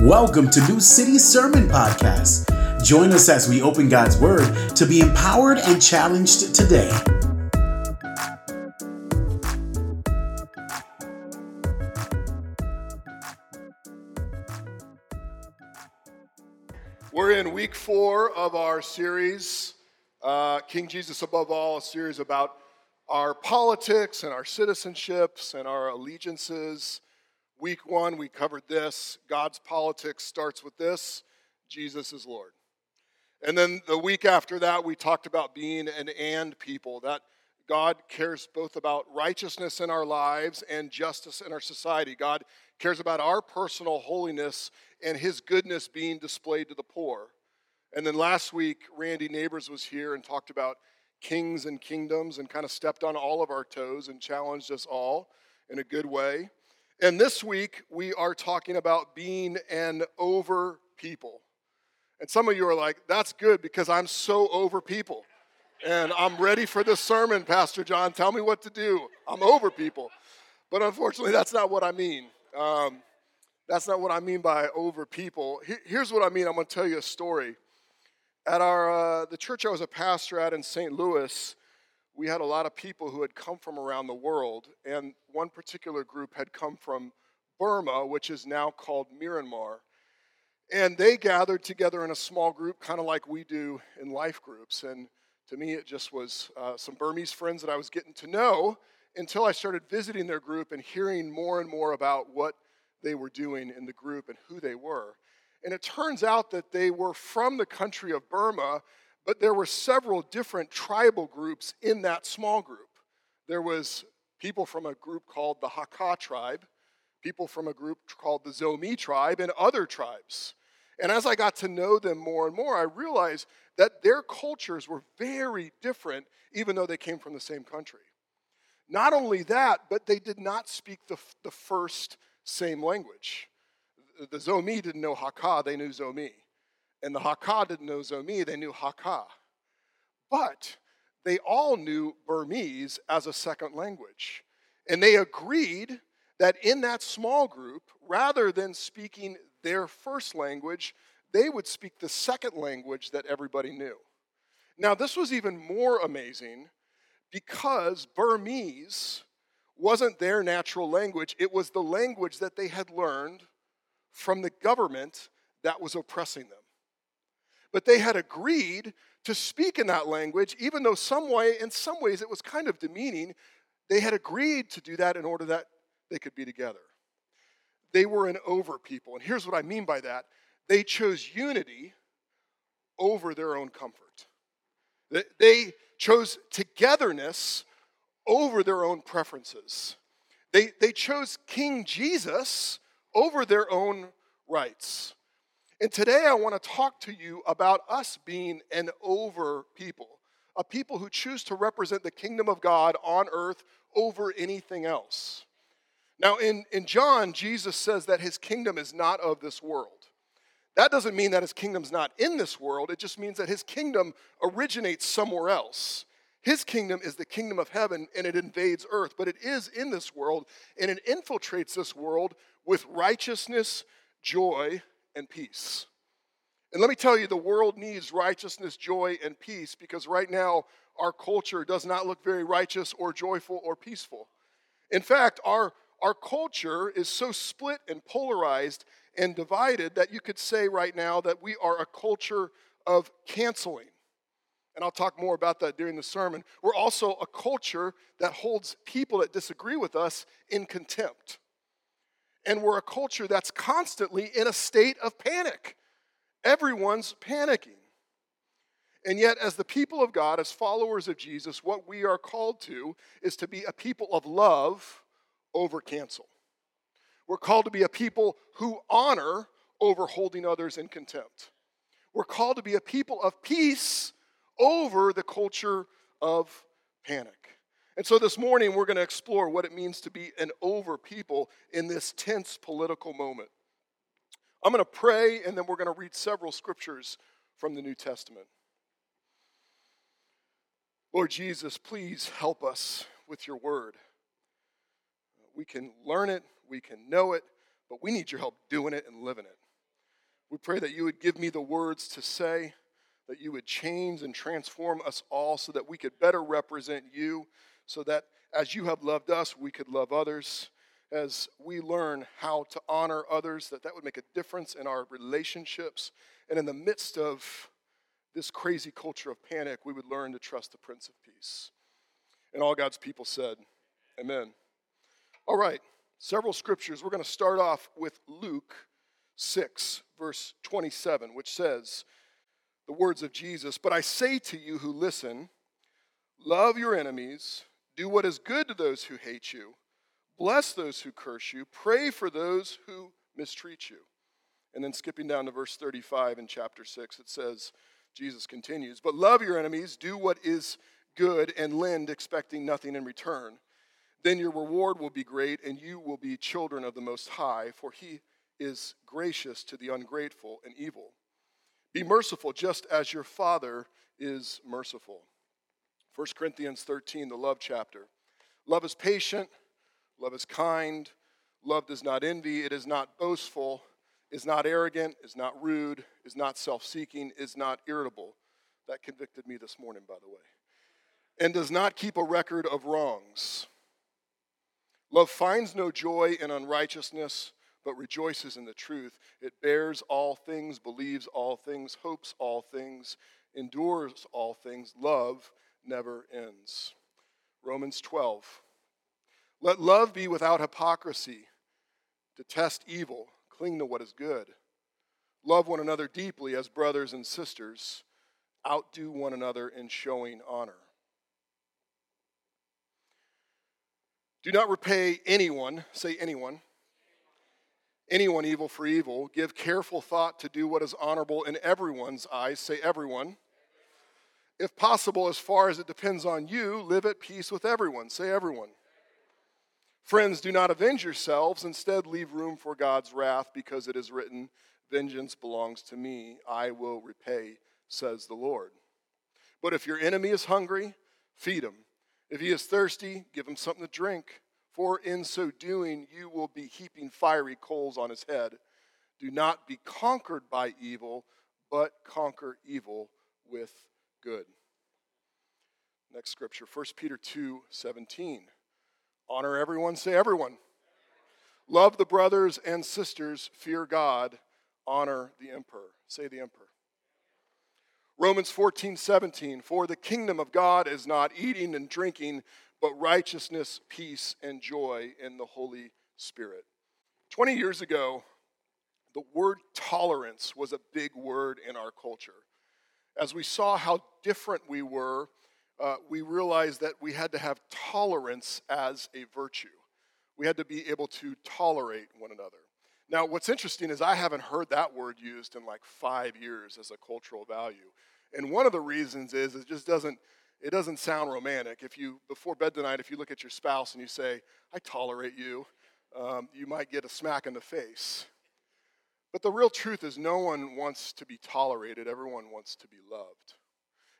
Welcome to New City Sermon Podcast. Join us as we open God's Word to be empowered and challenged today. We're in week four of our series, uh, King Jesus Above All, a series about our politics and our citizenships and our allegiances. Week one, we covered this God's politics starts with this Jesus is Lord. And then the week after that, we talked about being an and people, that God cares both about righteousness in our lives and justice in our society. God cares about our personal holiness and his goodness being displayed to the poor. And then last week, Randy Neighbors was here and talked about kings and kingdoms and kind of stepped on all of our toes and challenged us all in a good way. And this week, we are talking about being an over people. And some of you are like, that's good because I'm so over people. And I'm ready for this sermon, Pastor John. Tell me what to do. I'm over people. But unfortunately, that's not what I mean. Um, that's not what I mean by over people. Here's what I mean I'm going to tell you a story. At our, uh, the church I was a pastor at in St. Louis, we had a lot of people who had come from around the world, and one particular group had come from Burma, which is now called Myanmar. And they gathered together in a small group, kind of like we do in life groups. And to me, it just was uh, some Burmese friends that I was getting to know until I started visiting their group and hearing more and more about what they were doing in the group and who they were. And it turns out that they were from the country of Burma, but there were several different tribal groups in that small group. There was people from a group called the Hakka tribe, people from a group called the Zomi tribe, and other tribes. And as I got to know them more and more, I realized that their cultures were very different, even though they came from the same country. Not only that, but they did not speak the, the first same language. The Zomi didn't know Hakka, they knew Zomi and the Hakka didn't know Zomi, they knew Hakka. But they all knew Burmese as a second language. And they agreed that in that small group, rather than speaking their first language, they would speak the second language that everybody knew. Now, this was even more amazing because Burmese wasn't their natural language, it was the language that they had learned from the government that was oppressing them. But they had agreed to speak in that language, even though some way, in some ways it was kind of demeaning. They had agreed to do that in order that they could be together. They were an over people. And here's what I mean by that they chose unity over their own comfort. They chose togetherness over their own preferences. They, they chose King Jesus over their own rights. And today I want to talk to you about us being an over people, a people who choose to represent the kingdom of God on earth over anything else. Now, in, in John, Jesus says that his kingdom is not of this world. That doesn't mean that his kingdom's not in this world, it just means that his kingdom originates somewhere else. His kingdom is the kingdom of heaven and it invades earth, but it is in this world and it infiltrates this world with righteousness, joy, and peace. And let me tell you, the world needs righteousness, joy, and peace because right now our culture does not look very righteous or joyful or peaceful. In fact, our, our culture is so split and polarized and divided that you could say right now that we are a culture of canceling. And I'll talk more about that during the sermon. We're also a culture that holds people that disagree with us in contempt and we're a culture that's constantly in a state of panic. Everyone's panicking. And yet, as the people of God, as followers of Jesus, what we are called to is to be a people of love over cancel. We're called to be a people who honor over holding others in contempt. We're called to be a people of peace over the culture of panic. And so this morning, we're going to explore what it means to be an over people in this tense political moment. I'm going to pray, and then we're going to read several scriptures from the New Testament. Lord Jesus, please help us with your word. We can learn it, we can know it, but we need your help doing it and living it. We pray that you would give me the words to say, that you would change and transform us all so that we could better represent you, so that as you have loved us, we could love others. As we learn how to honor others, that that would make a difference in our relationships. And in the midst of this crazy culture of panic, we would learn to trust the Prince of Peace. And all God's people said, Amen. All right, several scriptures. We're going to start off with Luke 6, verse 27, which says, the words of Jesus, But I say to you who listen, love your enemies, do what is good to those who hate you, bless those who curse you, pray for those who mistreat you. And then skipping down to verse 35 in chapter 6, it says, Jesus continues, But love your enemies, do what is good, and lend, expecting nothing in return. Then your reward will be great, and you will be children of the Most High, for he is gracious to the ungrateful and evil. Be merciful, just as your Father is merciful. 1 Corinthians 13, the love chapter. Love is patient, love is kind, love does not envy, it is not boastful is not arrogant, is not rude, is not self seeking, is not irritable. That convicted me this morning, by the way. And does not keep a record of wrongs. Love finds no joy in unrighteousness, but rejoices in the truth. It bears all things, believes all things, hopes all things, endures all things. Love never ends. Romans 12. Let love be without hypocrisy. Detest evil Cling to what is good. Love one another deeply as brothers and sisters. Outdo one another in showing honor. Do not repay anyone, say anyone, anyone evil for evil. Give careful thought to do what is honorable in everyone's eyes, say everyone. If possible, as far as it depends on you, live at peace with everyone, say everyone. Friends, do not avenge yourselves. Instead, leave room for God's wrath, because it is written, Vengeance belongs to me. I will repay, says the Lord. But if your enemy is hungry, feed him. If he is thirsty, give him something to drink. For in so doing, you will be heaping fiery coals on his head. Do not be conquered by evil, but conquer evil with good. Next scripture, 1 Peter 2 17. Honor everyone, say everyone. Love the brothers and sisters, fear God, honor the emperor. Say the emperor. Romans 14, 17. For the kingdom of God is not eating and drinking, but righteousness, peace, and joy in the Holy Spirit. 20 years ago, the word tolerance was a big word in our culture. As we saw how different we were uh, we realized that we had to have tolerance as a virtue. We had to be able to tolerate one another. Now, what's interesting is I haven't heard that word used in like five years as a cultural value. And one of the reasons is it just doesn't it doesn't sound romantic. If you before bed tonight, if you look at your spouse and you say, "I tolerate you," um, you might get a smack in the face. But the real truth is, no one wants to be tolerated. Everyone wants to be loved.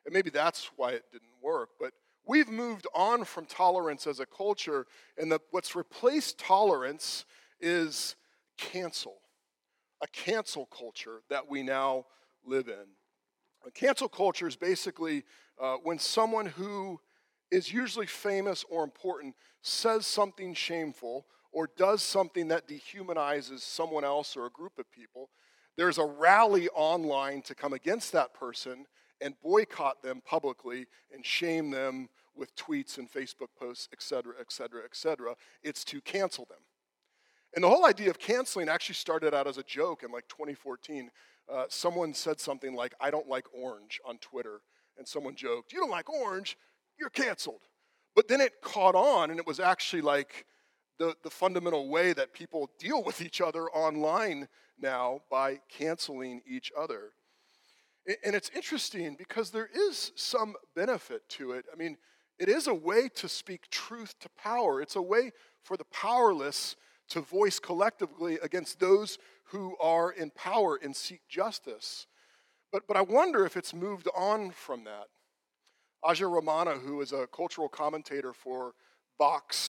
And maybe that's why it didn't work. But we've moved on from tolerance as a culture, and the, what's replaced tolerance is cancel, a cancel culture that we now live in. A cancel culture is basically uh, when someone who is usually famous or important says something shameful or does something that dehumanizes someone else or a group of people, there's a rally online to come against that person and boycott them publicly and shame them with tweets and Facebook posts, et cetera, et cetera, et cetera. It's to cancel them. And the whole idea of canceling actually started out as a joke in like 2014. Uh, someone said something like, I don't like orange on Twitter. And someone joked, You don't like orange? You're canceled. But then it caught on, and it was actually like the, the fundamental way that people deal with each other online now by canceling each other. And it's interesting because there is some benefit to it. I mean, it is a way to speak truth to power, it's a way for the powerless to voice collectively against those who are in power and seek justice. But, but I wonder if it's moved on from that. Aja Romano, who is a cultural commentator for Vox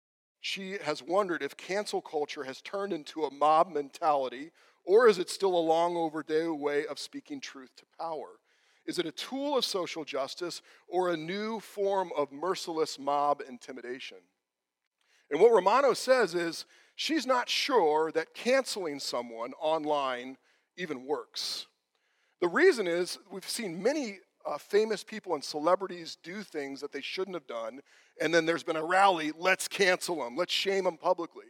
she has wondered if cancel culture has turned into a mob mentality or is it still a long overdue way of speaking truth to power? Is it a tool of social justice or a new form of merciless mob intimidation? And what Romano says is she's not sure that canceling someone online even works. The reason is we've seen many uh, famous people and celebrities do things that they shouldn't have done, and then there's been a rally let's cancel them, let's shame them publicly.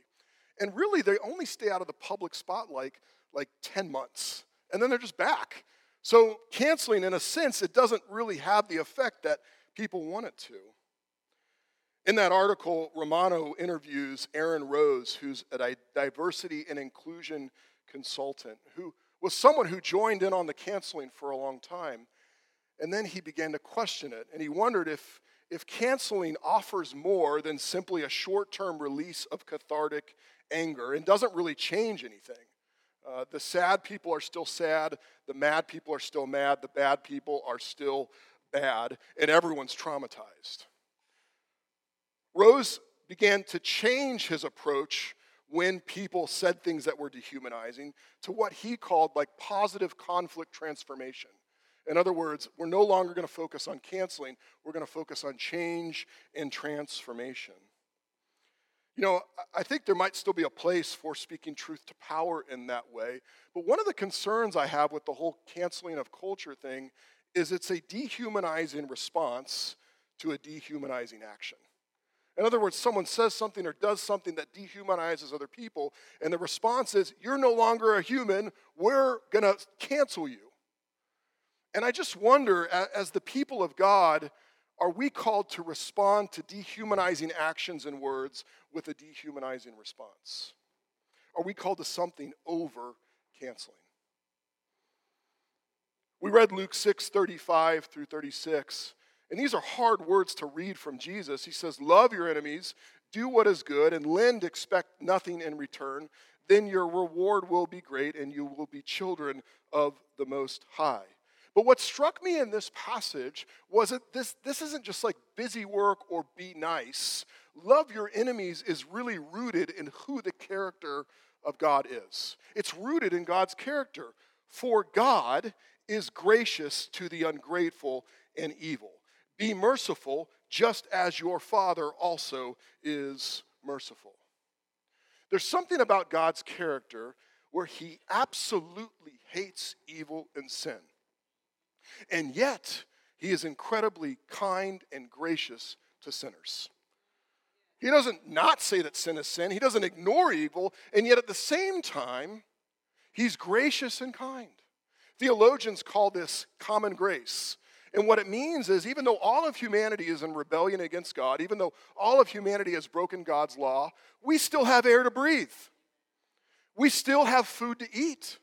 And really, they only stay out of the public spotlight like 10 months, and then they're just back. So, canceling, in a sense, it doesn't really have the effect that people want it to. In that article, Romano interviews Aaron Rose, who's a diversity and inclusion consultant, who was someone who joined in on the canceling for a long time. And then he began to question it, and he wondered if, if canceling offers more than simply a short term release of cathartic anger and doesn't really change anything. Uh, the sad people are still sad, the mad people are still mad, the bad people are still bad, and everyone's traumatized. Rose began to change his approach when people said things that were dehumanizing to what he called like positive conflict transformation. In other words, we're no longer going to focus on canceling, we're going to focus on change and transformation. You know, I think there might still be a place for speaking truth to power in that way. But one of the concerns I have with the whole canceling of culture thing is it's a dehumanizing response to a dehumanizing action. In other words, someone says something or does something that dehumanizes other people, and the response is, You're no longer a human, we're going to cancel you. And I just wonder, as the people of God, are we called to respond to dehumanizing actions and words with a dehumanizing response? Are we called to something over canceling? We read Luke 6 35 through 36. And these are hard words to read from Jesus. He says, Love your enemies, do what is good, and lend, expect nothing in return. Then your reward will be great, and you will be children of the Most High. But what struck me in this passage was that this, this isn't just like busy work or be nice. Love your enemies is really rooted in who the character of God is. It's rooted in God's character. For God is gracious to the ungrateful and evil. Be merciful, just as your Father also is merciful. There's something about God's character where he absolutely hates evil and sin. And yet, he is incredibly kind and gracious to sinners. He doesn't not say that sin is sin, he doesn't ignore evil, and yet at the same time, he's gracious and kind. Theologians call this common grace. And what it means is, even though all of humanity is in rebellion against God, even though all of humanity has broken God's law, we still have air to breathe. We still have food to eat.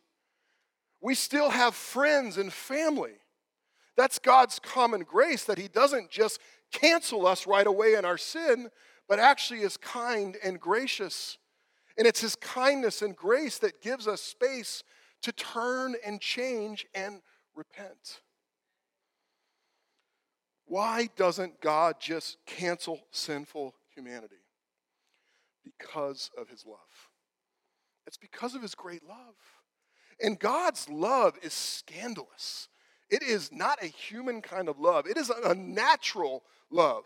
We still have friends and family. That's God's common grace that He doesn't just cancel us right away in our sin, but actually is kind and gracious. And it's His kindness and grace that gives us space to turn and change and repent. Why doesn't God just cancel sinful humanity? Because of his love. It's because of his great love. And God's love is scandalous. It is not a human kind of love, it is a natural love.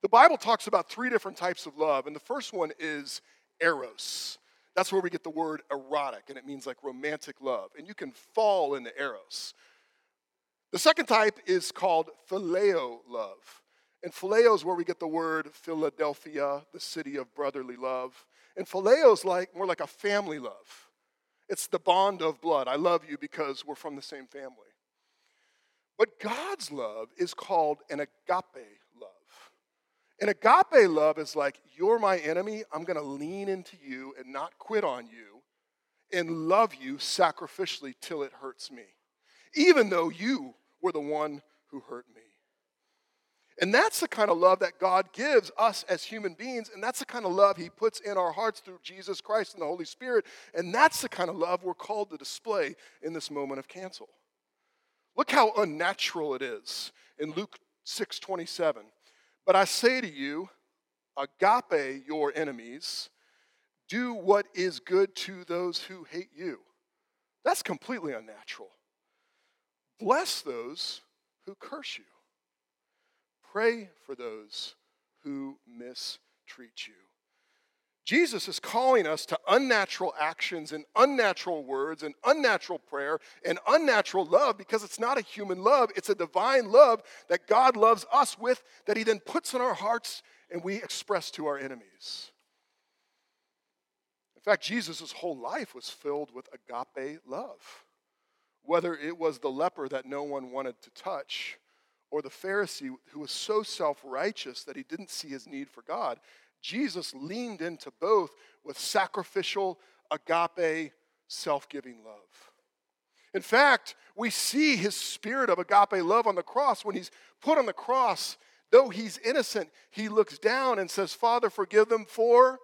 The Bible talks about three different types of love, and the first one is eros. That's where we get the word erotic, and it means like romantic love. And you can fall into eros. The second type is called phileo love. And phileo is where we get the word Philadelphia, the city of brotherly love. And phileo is like more like a family love. It's the bond of blood. I love you because we're from the same family. But God's love is called an agape love. An agape love is like, you're my enemy, I'm gonna lean into you and not quit on you and love you sacrificially till it hurts me, even though you were the one who hurt me. And that's the kind of love that God gives us as human beings, and that's the kind of love He puts in our hearts through Jesus Christ and the Holy Spirit, and that's the kind of love we're called to display in this moment of cancel. Look how unnatural it is in Luke 6 27. But I say to you, agape your enemies, do what is good to those who hate you. That's completely unnatural. Bless those who curse you. Pray for those who mistreat you. Jesus is calling us to unnatural actions and unnatural words and unnatural prayer and unnatural love because it's not a human love, it's a divine love that God loves us with that He then puts in our hearts and we express to our enemies. In fact, Jesus' whole life was filled with agape love. Whether it was the leper that no one wanted to touch, or the Pharisee who was so self righteous that he didn't see his need for God, Jesus leaned into both with sacrificial, agape, self giving love. In fact, we see his spirit of agape love on the cross. When he's put on the cross, though he's innocent, he looks down and says, Father, forgive them for,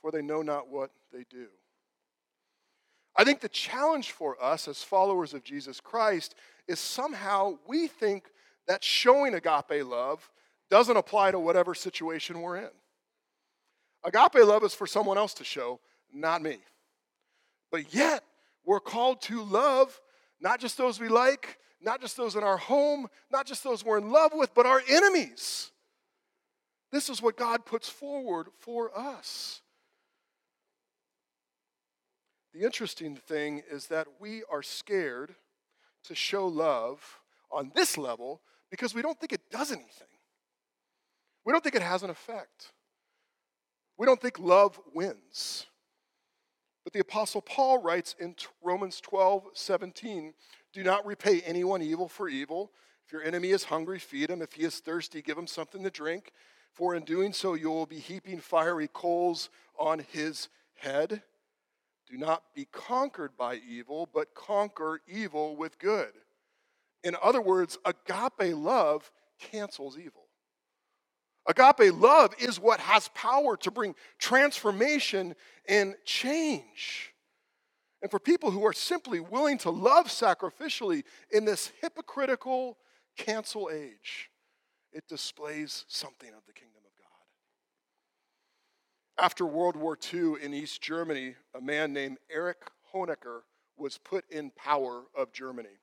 for they know not what they do. I think the challenge for us as followers of Jesus Christ is somehow we think that showing agape love doesn't apply to whatever situation we're in. Agape love is for someone else to show, not me. But yet, we're called to love not just those we like, not just those in our home, not just those we're in love with, but our enemies. This is what God puts forward for us. The interesting thing is that we are scared to show love on this level because we don't think it does anything. We don't think it has an effect. We don't think love wins. But the Apostle Paul writes in Romans 12 17, do not repay anyone evil for evil. If your enemy is hungry, feed him. If he is thirsty, give him something to drink. For in doing so, you will be heaping fiery coals on his head. Do not be conquered by evil, but conquer evil with good. In other words, agape love cancels evil. Agape love is what has power to bring transformation and change. And for people who are simply willing to love sacrificially in this hypocritical cancel age, it displays something of the kingdom of God. After World War II in East Germany, a man named Erich Honecker was put in power of Germany.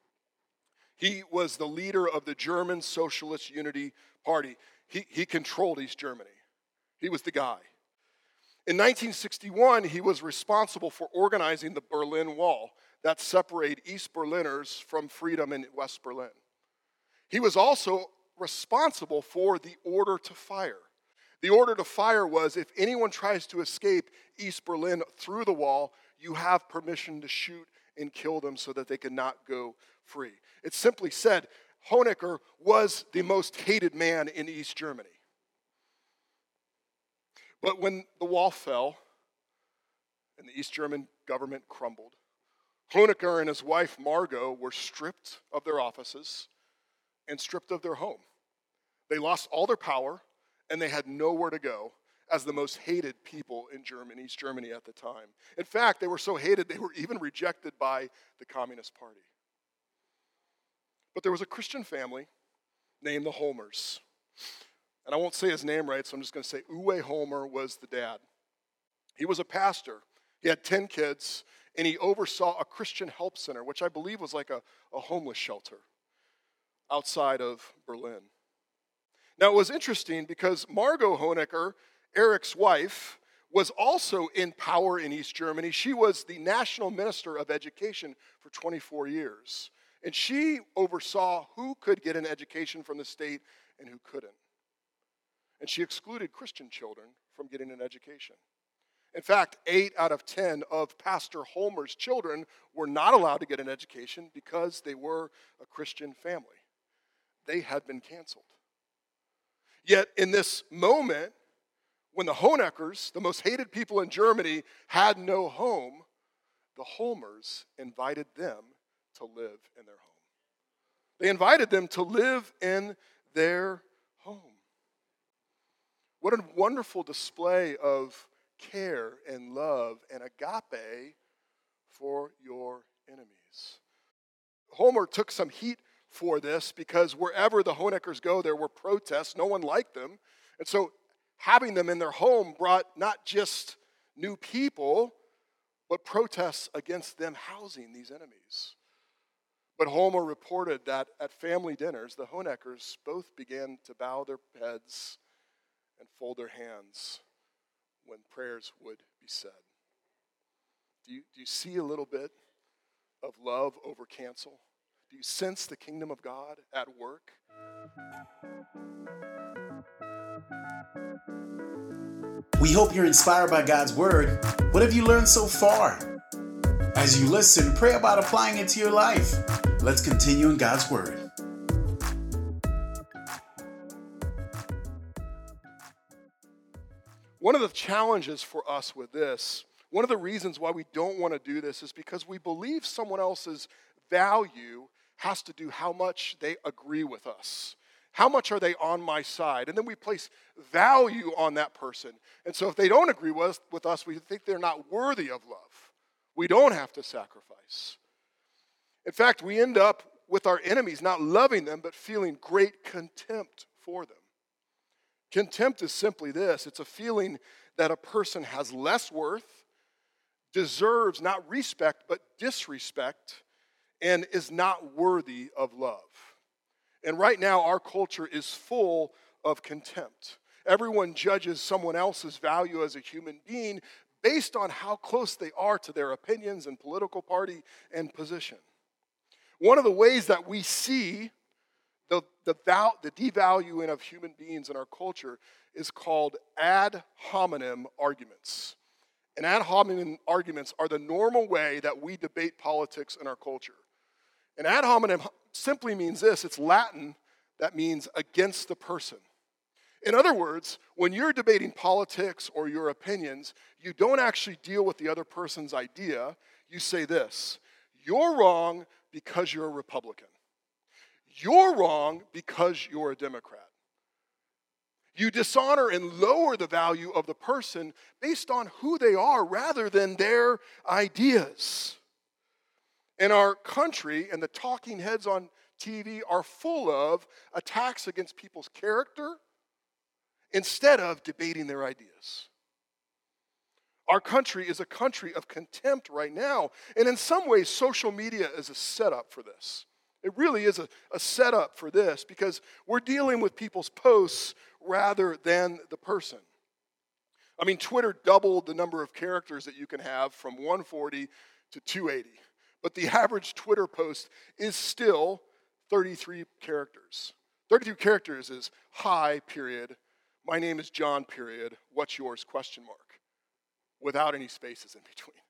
He was the leader of the German Socialist Unity Party. He, he controlled East Germany, he was the guy. In 1961, he was responsible for organizing the Berlin Wall that separated East Berliners from freedom in West Berlin. He was also responsible for the order to fire. The order to fire was if anyone tries to escape East Berlin through the wall, you have permission to shoot and kill them so that they cannot go free. It simply said Honecker was the most hated man in East Germany. But when the wall fell and the East German government crumbled, Honecker and his wife Margot were stripped of their offices and stripped of their home. They lost all their power and they had nowhere to go as the most hated people in Germany, East Germany at the time. In fact, they were so hated they were even rejected by the Communist Party. But there was a Christian family named the Holmers. And I won't say his name right, so I'm just going to say Uwe Holmer was the dad. He was a pastor. He had 10 kids, and he oversaw a Christian help center, which I believe was like a, a homeless shelter outside of Berlin. Now, it was interesting because Margot Honecker, Eric's wife, was also in power in East Germany. She was the national minister of education for 24 years. And she oversaw who could get an education from the state and who couldn't. And she excluded Christian children from getting an education. In fact, eight out of 10 of Pastor Holmer's children were not allowed to get an education because they were a Christian family. They had been canceled. Yet, in this moment, when the Honeckers, the most hated people in Germany, had no home, the Holmers invited them to live in their home. They invited them to live in their home. What a wonderful display of care and love and agape for your enemies. Holmer took some heat for this because wherever the Honeckers go, there were protests. No one liked them. And so having them in their home brought not just new people, but protests against them housing these enemies. But Holmer reported that at family dinners, the Honeckers both began to bow their heads and fold their hands when prayers would be said. Do you, do you see a little bit of love over cancel? Do you sense the kingdom of God at work? We hope you're inspired by God's word. What have you learned so far? As you listen, pray about applying it to your life. Let's continue in God's word. One of the challenges for us with this, one of the reasons why we don't want to do this is because we believe someone else's value has to do how much they agree with us. How much are they on my side? And then we place value on that person. And so if they don't agree with, with us, we think they're not worthy of love. We don't have to sacrifice. In fact, we end up with our enemies not loving them, but feeling great contempt for them. Contempt is simply this it's a feeling that a person has less worth, deserves not respect, but disrespect, and is not worthy of love. And right now, our culture is full of contempt. Everyone judges someone else's value as a human being based on how close they are to their opinions and political party and position. One of the ways that we see the, the, the devaluing of human beings in our culture is called ad hominem arguments. And ad hominem arguments are the normal way that we debate politics in our culture. And ad hominem simply means this it's Latin that means against the person. In other words, when you're debating politics or your opinions, you don't actually deal with the other person's idea. You say this You're wrong because you're a Republican. You're wrong because you're a Democrat. You dishonor and lower the value of the person based on who they are rather than their ideas. In our country, and the talking heads on TV are full of attacks against people's character instead of debating their ideas. Our country is a country of contempt right now. And in some ways, social media is a setup for this. It really is a, a setup for this because we're dealing with people's posts rather than the person. I mean, Twitter doubled the number of characters that you can have from 140 to 280. But the average Twitter post is still 33 characters. 33 characters is high, period. My name is John, period. What's yours? Question mark. Without any spaces in between.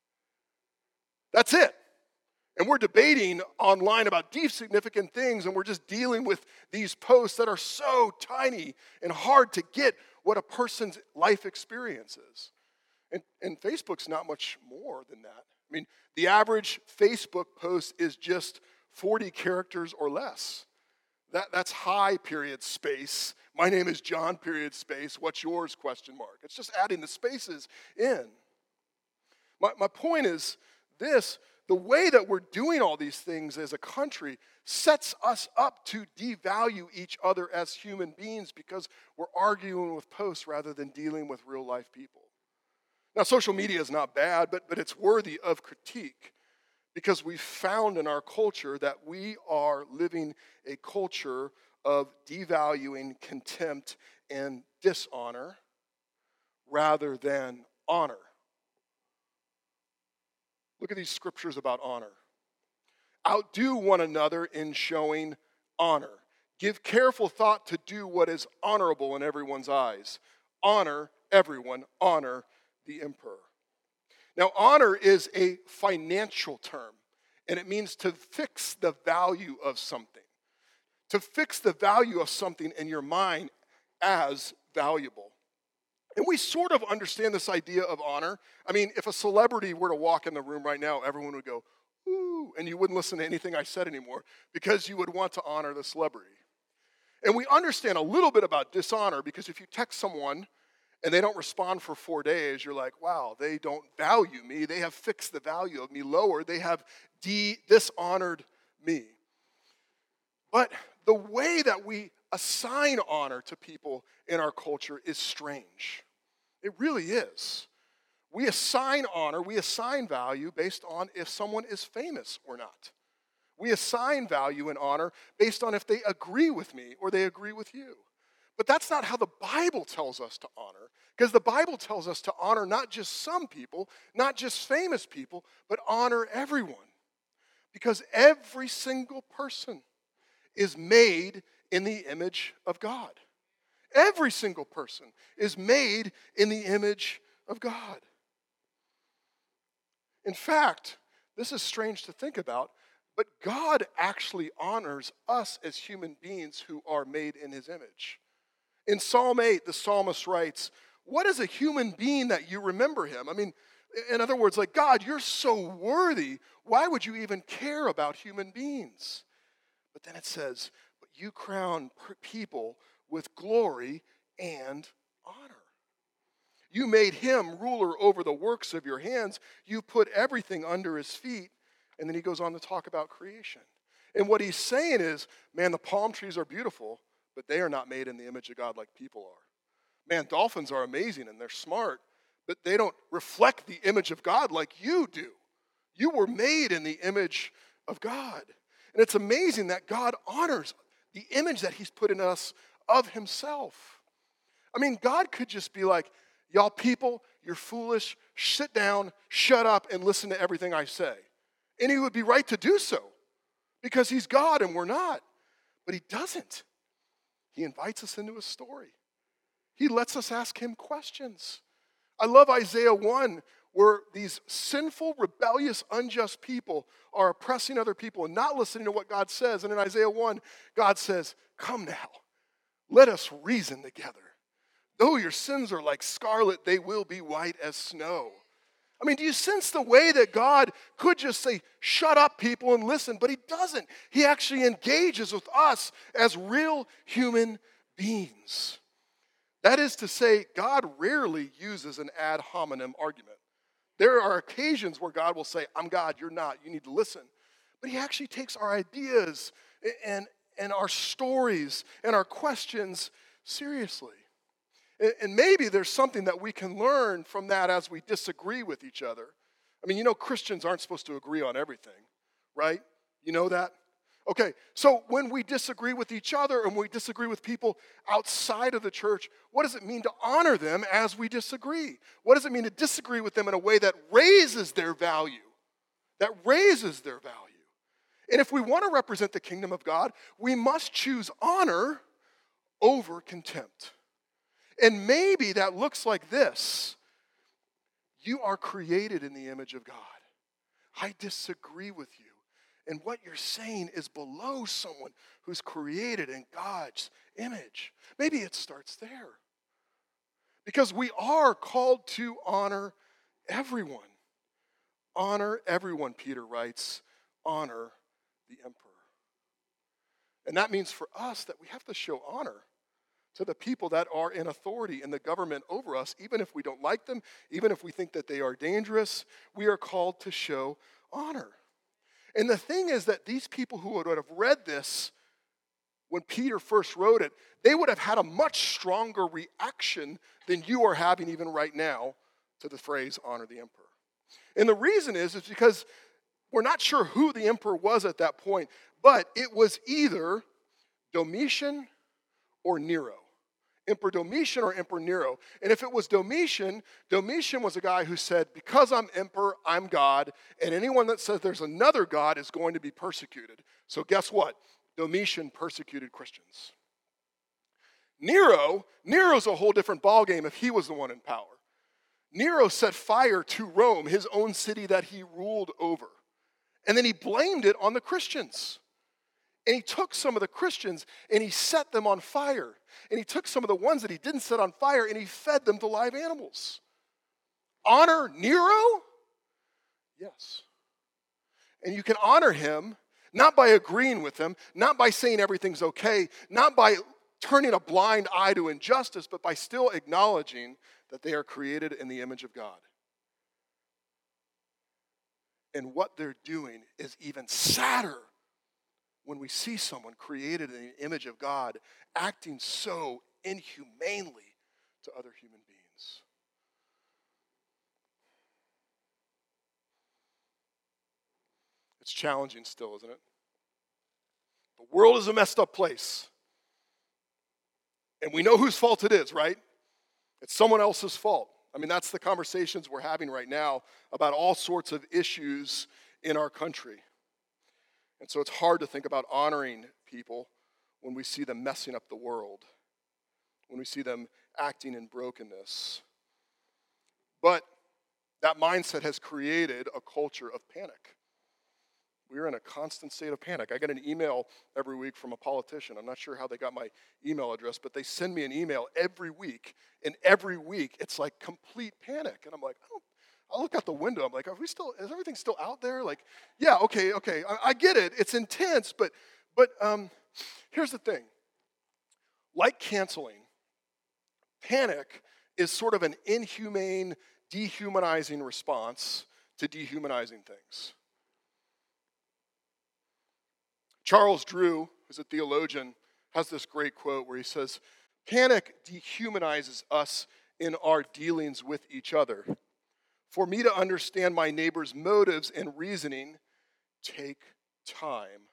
That's it. And we're debating online about deep, significant things, and we're just dealing with these posts that are so tiny and hard to get what a person's life experience is. And, and Facebook's not much more than that. I mean, the average Facebook post is just 40 characters or less. That, that's high period space. My name is John period space. What's yours? Question mark. It's just adding the spaces in. My, my point is this the way that we're doing all these things as a country sets us up to devalue each other as human beings because we're arguing with posts rather than dealing with real life people. Now, social media is not bad, but, but it's worthy of critique because we found in our culture that we are living a culture of devaluing contempt and dishonor rather than honor. Look at these scriptures about honor. Outdo one another in showing honor. Give careful thought to do what is honorable in everyone's eyes. Honor everyone, honor the emperor. Now, honor is a financial term, and it means to fix the value of something. To fix the value of something in your mind as valuable. And we sort of understand this idea of honor. I mean, if a celebrity were to walk in the room right now, everyone would go, ooh, and you wouldn't listen to anything I said anymore because you would want to honor the celebrity. And we understand a little bit about dishonor because if you text someone and they don't respond for four days, you're like, wow, they don't value me. They have fixed the value of me lower. They have de- dishonored me. But the way that we assign honor to people in our culture is strange. It really is. We assign honor, we assign value based on if someone is famous or not. We assign value and honor based on if they agree with me or they agree with you. But that's not how the Bible tells us to honor, because the Bible tells us to honor not just some people, not just famous people, but honor everyone. Because every single person is made in the image of God. Every single person is made in the image of God. In fact, this is strange to think about, but God actually honors us as human beings who are made in his image. In Psalm 8, the psalmist writes, What is a human being that you remember him? I mean, in other words, like, God, you're so worthy. Why would you even care about human beings? But then it says, But you crown people with glory and honor. You made him ruler over the works of your hands. You put everything under his feet. And then he goes on to talk about creation. And what he's saying is, man, the palm trees are beautiful, but they are not made in the image of God like people are. Man, dolphins are amazing and they're smart, but they don't reflect the image of God like you do. You were made in the image of God. And it's amazing that God honors the image that He's put in us of Himself. I mean, God could just be like, Y'all people, you're foolish. Sit down, shut up, and listen to everything I say. And He would be right to do so because He's God and we're not. But He doesn't. He invites us into His story, He lets us ask Him questions. I love Isaiah 1 where these sinful, rebellious, unjust people are oppressing other people and not listening to what God says. And in Isaiah 1, God says, Come now, let us reason together. Though your sins are like scarlet, they will be white as snow. I mean, do you sense the way that God could just say, shut up, people, and listen? But He doesn't. He actually engages with us as real human beings. That is to say, God rarely uses an ad hominem argument. There are occasions where God will say, I'm God, you're not, you need to listen. But He actually takes our ideas and, and our stories and our questions seriously. And maybe there's something that we can learn from that as we disagree with each other. I mean, you know, Christians aren't supposed to agree on everything, right? You know that? Okay, so when we disagree with each other and we disagree with people outside of the church, what does it mean to honor them as we disagree? What does it mean to disagree with them in a way that raises their value? That raises their value. And if we want to represent the kingdom of God, we must choose honor over contempt. And maybe that looks like this You are created in the image of God. I disagree with you. And what you're saying is below someone who's created in God's image. Maybe it starts there. Because we are called to honor everyone. Honor everyone, Peter writes. Honor the emperor. And that means for us that we have to show honor to the people that are in authority in the government over us, even if we don't like them, even if we think that they are dangerous, we are called to show honor. And the thing is that these people who would have read this when Peter first wrote it, they would have had a much stronger reaction than you are having even right now to the phrase honor the emperor. And the reason is is because we're not sure who the emperor was at that point, but it was either Domitian or Nero. Emperor Domitian or Emperor Nero. And if it was Domitian, Domitian was a guy who said, Because I'm emperor, I'm God, and anyone that says there's another God is going to be persecuted. So guess what? Domitian persecuted Christians. Nero, Nero's a whole different ballgame if he was the one in power. Nero set fire to Rome, his own city that he ruled over. And then he blamed it on the Christians. And he took some of the Christians and he set them on fire. And he took some of the ones that he didn't set on fire and he fed them to live animals. Honor Nero? Yes. And you can honor him not by agreeing with him, not by saying everything's okay, not by turning a blind eye to injustice, but by still acknowledging that they are created in the image of God. And what they're doing is even sadder when we see someone created in the image of God acting so inhumanely to other human beings. It's challenging still, isn't it? The world is a messed up place. And we know whose fault it is, right? It's someone else's fault. I mean, that's the conversations we're having right now about all sorts of issues in our country. And so it's hard to think about honoring people when we see them messing up the world, when we see them acting in brokenness. But that mindset has created a culture of panic. We're in a constant state of panic. I get an email every week from a politician. I'm not sure how they got my email address, but they send me an email every week. And every week, it's like complete panic. And I'm like, I don't I look out the window. I'm like, are we still? Is everything still out there? Like, yeah, okay, okay. I, I get it. It's intense, but but um, here's the thing. Like canceling, panic is sort of an inhumane, dehumanizing response to dehumanizing things. Charles Drew, who's a theologian, has this great quote where he says, Panic dehumanizes us in our dealings with each other. For me to understand my neighbor's motives and reasoning, take time.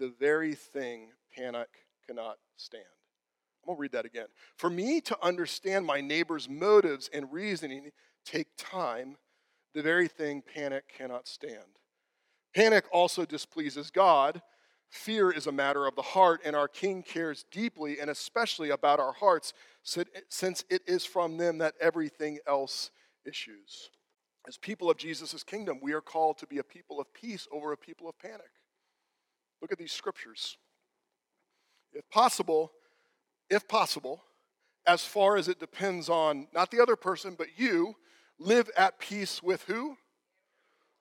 The very thing panic cannot stand. I'm going to read that again. For me to understand my neighbor's motives and reasoning, take time. The very thing panic cannot stand. Panic also displeases God. Fear is a matter of the heart, and our King cares deeply and especially about our hearts, since it is from them that everything else issues. As people of Jesus' kingdom, we are called to be a people of peace over a people of panic. Look at these scriptures. If possible, if possible, as far as it depends on not the other person, but you, live at peace with who?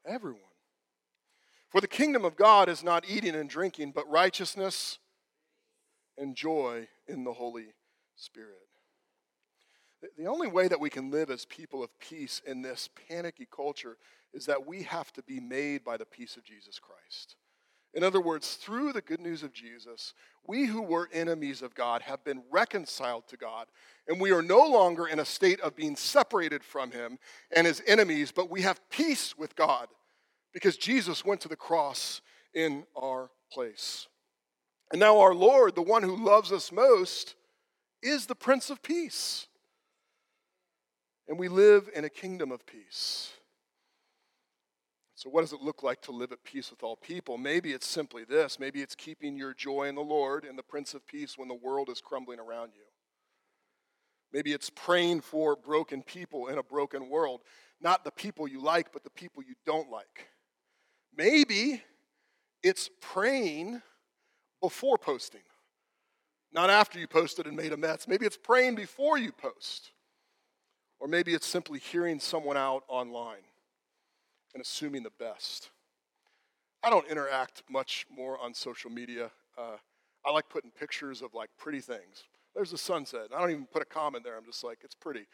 Everyone. For the kingdom of God is not eating and drinking, but righteousness and joy in the Holy Spirit. The only way that we can live as people of peace in this panicky culture is that we have to be made by the peace of Jesus Christ. In other words, through the good news of Jesus, we who were enemies of God have been reconciled to God, and we are no longer in a state of being separated from Him and His enemies, but we have peace with God because Jesus went to the cross in our place. And now, our Lord, the one who loves us most, is the Prince of Peace. And we live in a kingdom of peace. So, what does it look like to live at peace with all people? Maybe it's simply this. Maybe it's keeping your joy in the Lord and the Prince of Peace when the world is crumbling around you. Maybe it's praying for broken people in a broken world. Not the people you like, but the people you don't like. Maybe it's praying before posting, not after you posted and made a mess. Maybe it's praying before you post. Or maybe it's simply hearing someone out online and assuming the best. I don't interact much more on social media. Uh, I like putting pictures of like pretty things. There's the sunset. I don't even put a comment there. I'm just like, it's pretty.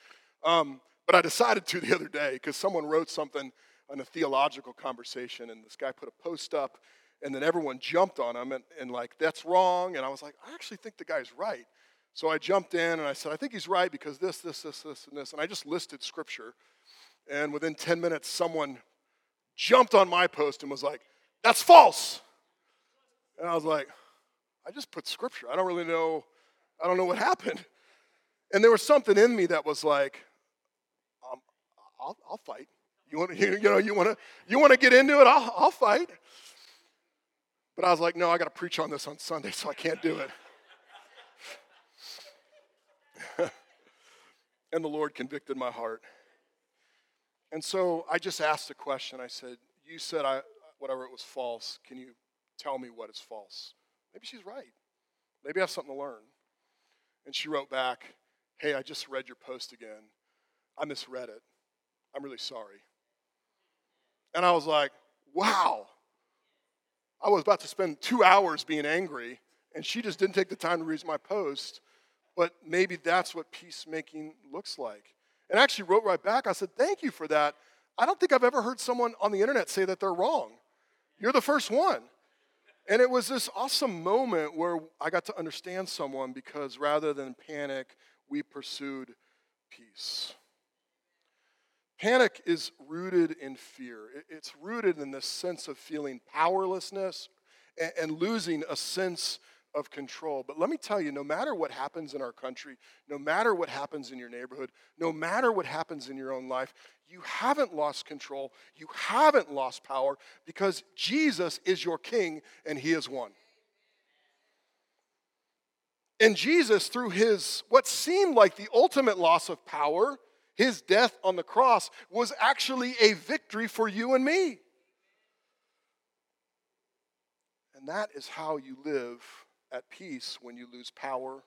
Um, but I decided to the other day because someone wrote something in a theological conversation, and this guy put a post up, and then everyone jumped on him and, and like, that's wrong. And I was like, I actually think the guy's right. So I jumped in and I said, I think he's right because this, this, this, this, and this. And I just listed scripture. And within 10 minutes, someone jumped on my post and was like, That's false. And I was like, I just put scripture. I don't really know. I don't know what happened. And there was something in me that was like, um, I'll, I'll fight. You want to, you know, you want to, you want to get into it? I'll, I'll fight. But I was like, no, I got to preach on this on Sunday, so I can't do it. and the Lord convicted my heart. And so I just asked a question. I said, You said I, whatever it was false. Can you tell me what is false? Maybe she's right. Maybe I have something to learn. And she wrote back, Hey, I just read your post again. I misread it. I'm really sorry. And I was like, Wow. I was about to spend two hours being angry, and she just didn't take the time to read my post. But maybe that's what peacemaking looks like. And I actually wrote right back. I said, Thank you for that. I don't think I've ever heard someone on the internet say that they're wrong. You're the first one. And it was this awesome moment where I got to understand someone because rather than panic, we pursued peace. Panic is rooted in fear. It's rooted in this sense of feeling powerlessness and losing a sense of control. But let me tell you no matter what happens in our country, no matter what happens in your neighborhood, no matter what happens in your own life, you haven't lost control. You haven't lost power because Jesus is your king and he is one. And Jesus, through his what seemed like the ultimate loss of power, his death on the cross, was actually a victory for you and me. And that is how you live at peace when you lose power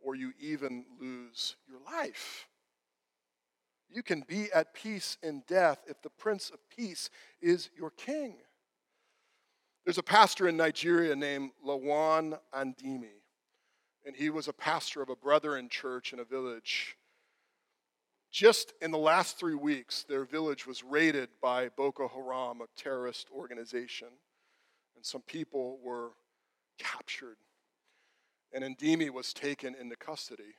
or you even lose your life. You can be at peace in death if the Prince of Peace is your king. There's a pastor in Nigeria named Lawan Andimi, and he was a pastor of a brethren church in a village. Just in the last three weeks, their village was raided by Boko Haram, a terrorist organization, and some people were captured and Ndimi was taken into custody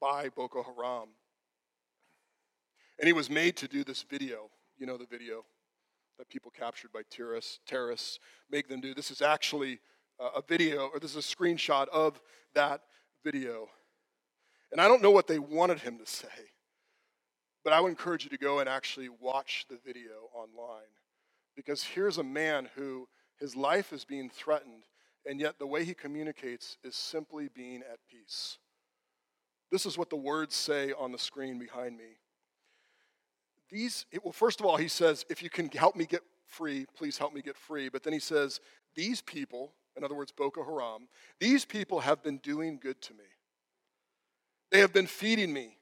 by Boko Haram. And he was made to do this video. You know the video that people captured by terrorists, terrorists make them do. This is actually uh, a video, or this is a screenshot of that video. And I don't know what they wanted him to say, but I would encourage you to go and actually watch the video online. Because here's a man who his life is being threatened and yet the way he communicates is simply being at peace. This is what the words say on the screen behind me. These, well, first of all, he says, if you can help me get free, please help me get free. But then he says, these people, in other words, Boko Haram, these people have been doing good to me. They have been feeding me.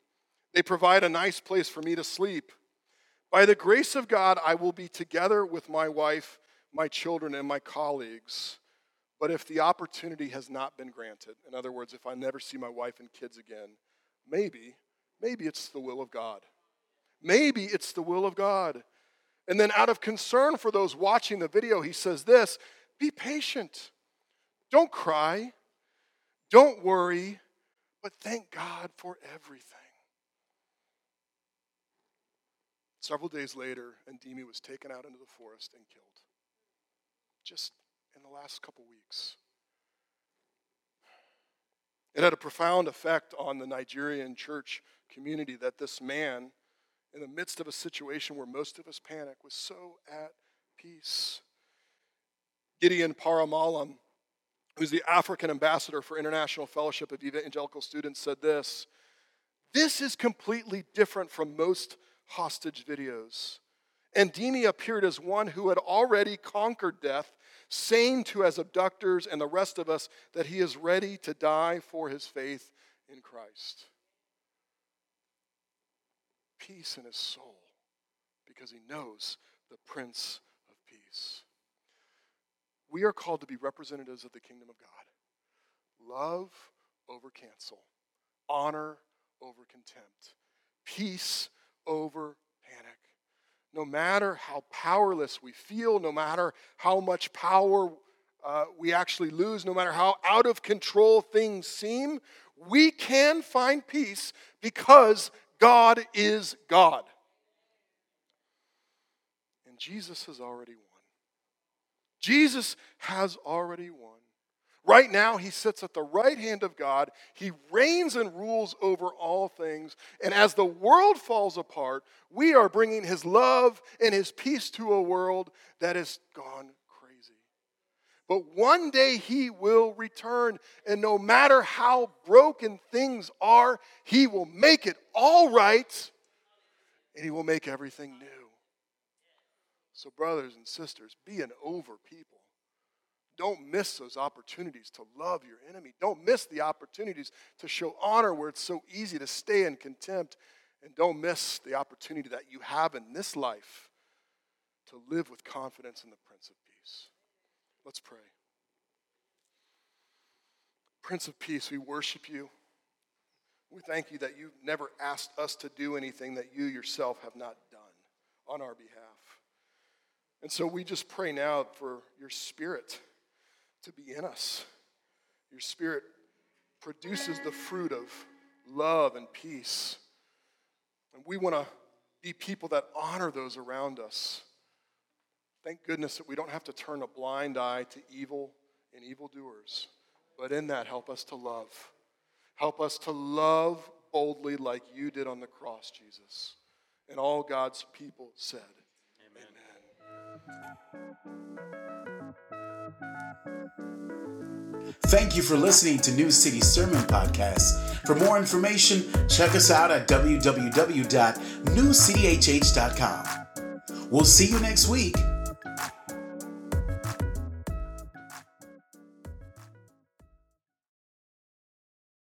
They provide a nice place for me to sleep. By the grace of God, I will be together with my wife, my children, and my colleagues. But if the opportunity has not been granted, in other words, if I never see my wife and kids again, maybe, maybe it's the will of God. Maybe it's the will of God. And then, out of concern for those watching the video, he says this be patient. Don't cry. Don't worry. But thank God for everything. Several days later, Ndimi was taken out into the forest and killed. Just in the last couple weeks. It had a profound effect on the Nigerian church community that this man, in the midst of a situation where most of us panic, was so at peace. Gideon Para-Mallam, who's the African ambassador for International Fellowship of Evangelical Students, said this This is completely different from most hostage videos. Ndimi appeared as one who had already conquered death saying to his abductors and the rest of us that he is ready to die for his faith in Christ. Peace in his soul because he knows the Prince of Peace. We are called to be representatives of the kingdom of God. Love over cancel, honor over contempt, peace over no matter how powerless we feel, no matter how much power uh, we actually lose, no matter how out of control things seem, we can find peace because God is God. And Jesus has already won. Jesus has already won. Right now, he sits at the right hand of God. He reigns and rules over all things. And as the world falls apart, we are bringing his love and his peace to a world that has gone crazy. But one day he will return, and no matter how broken things are, he will make it all right, and he will make everything new. So, brothers and sisters, be an over people don't miss those opportunities to love your enemy. Don't miss the opportunities to show honor where it's so easy to stay in contempt. And don't miss the opportunity that you have in this life to live with confidence in the Prince of Peace. Let's pray. Prince of Peace, we worship you. We thank you that you've never asked us to do anything that you yourself have not done on our behalf. And so we just pray now for your spirit to be in us. Your Spirit produces the fruit of love and peace. And we want to be people that honor those around us. Thank goodness that we don't have to turn a blind eye to evil and evildoers. But in that, help us to love. Help us to love boldly like you did on the cross, Jesus. And all God's people said, Amen. Thank you for listening to New City Sermon Podcast. For more information, check us out at www.newcityhh.com. We'll see you next week.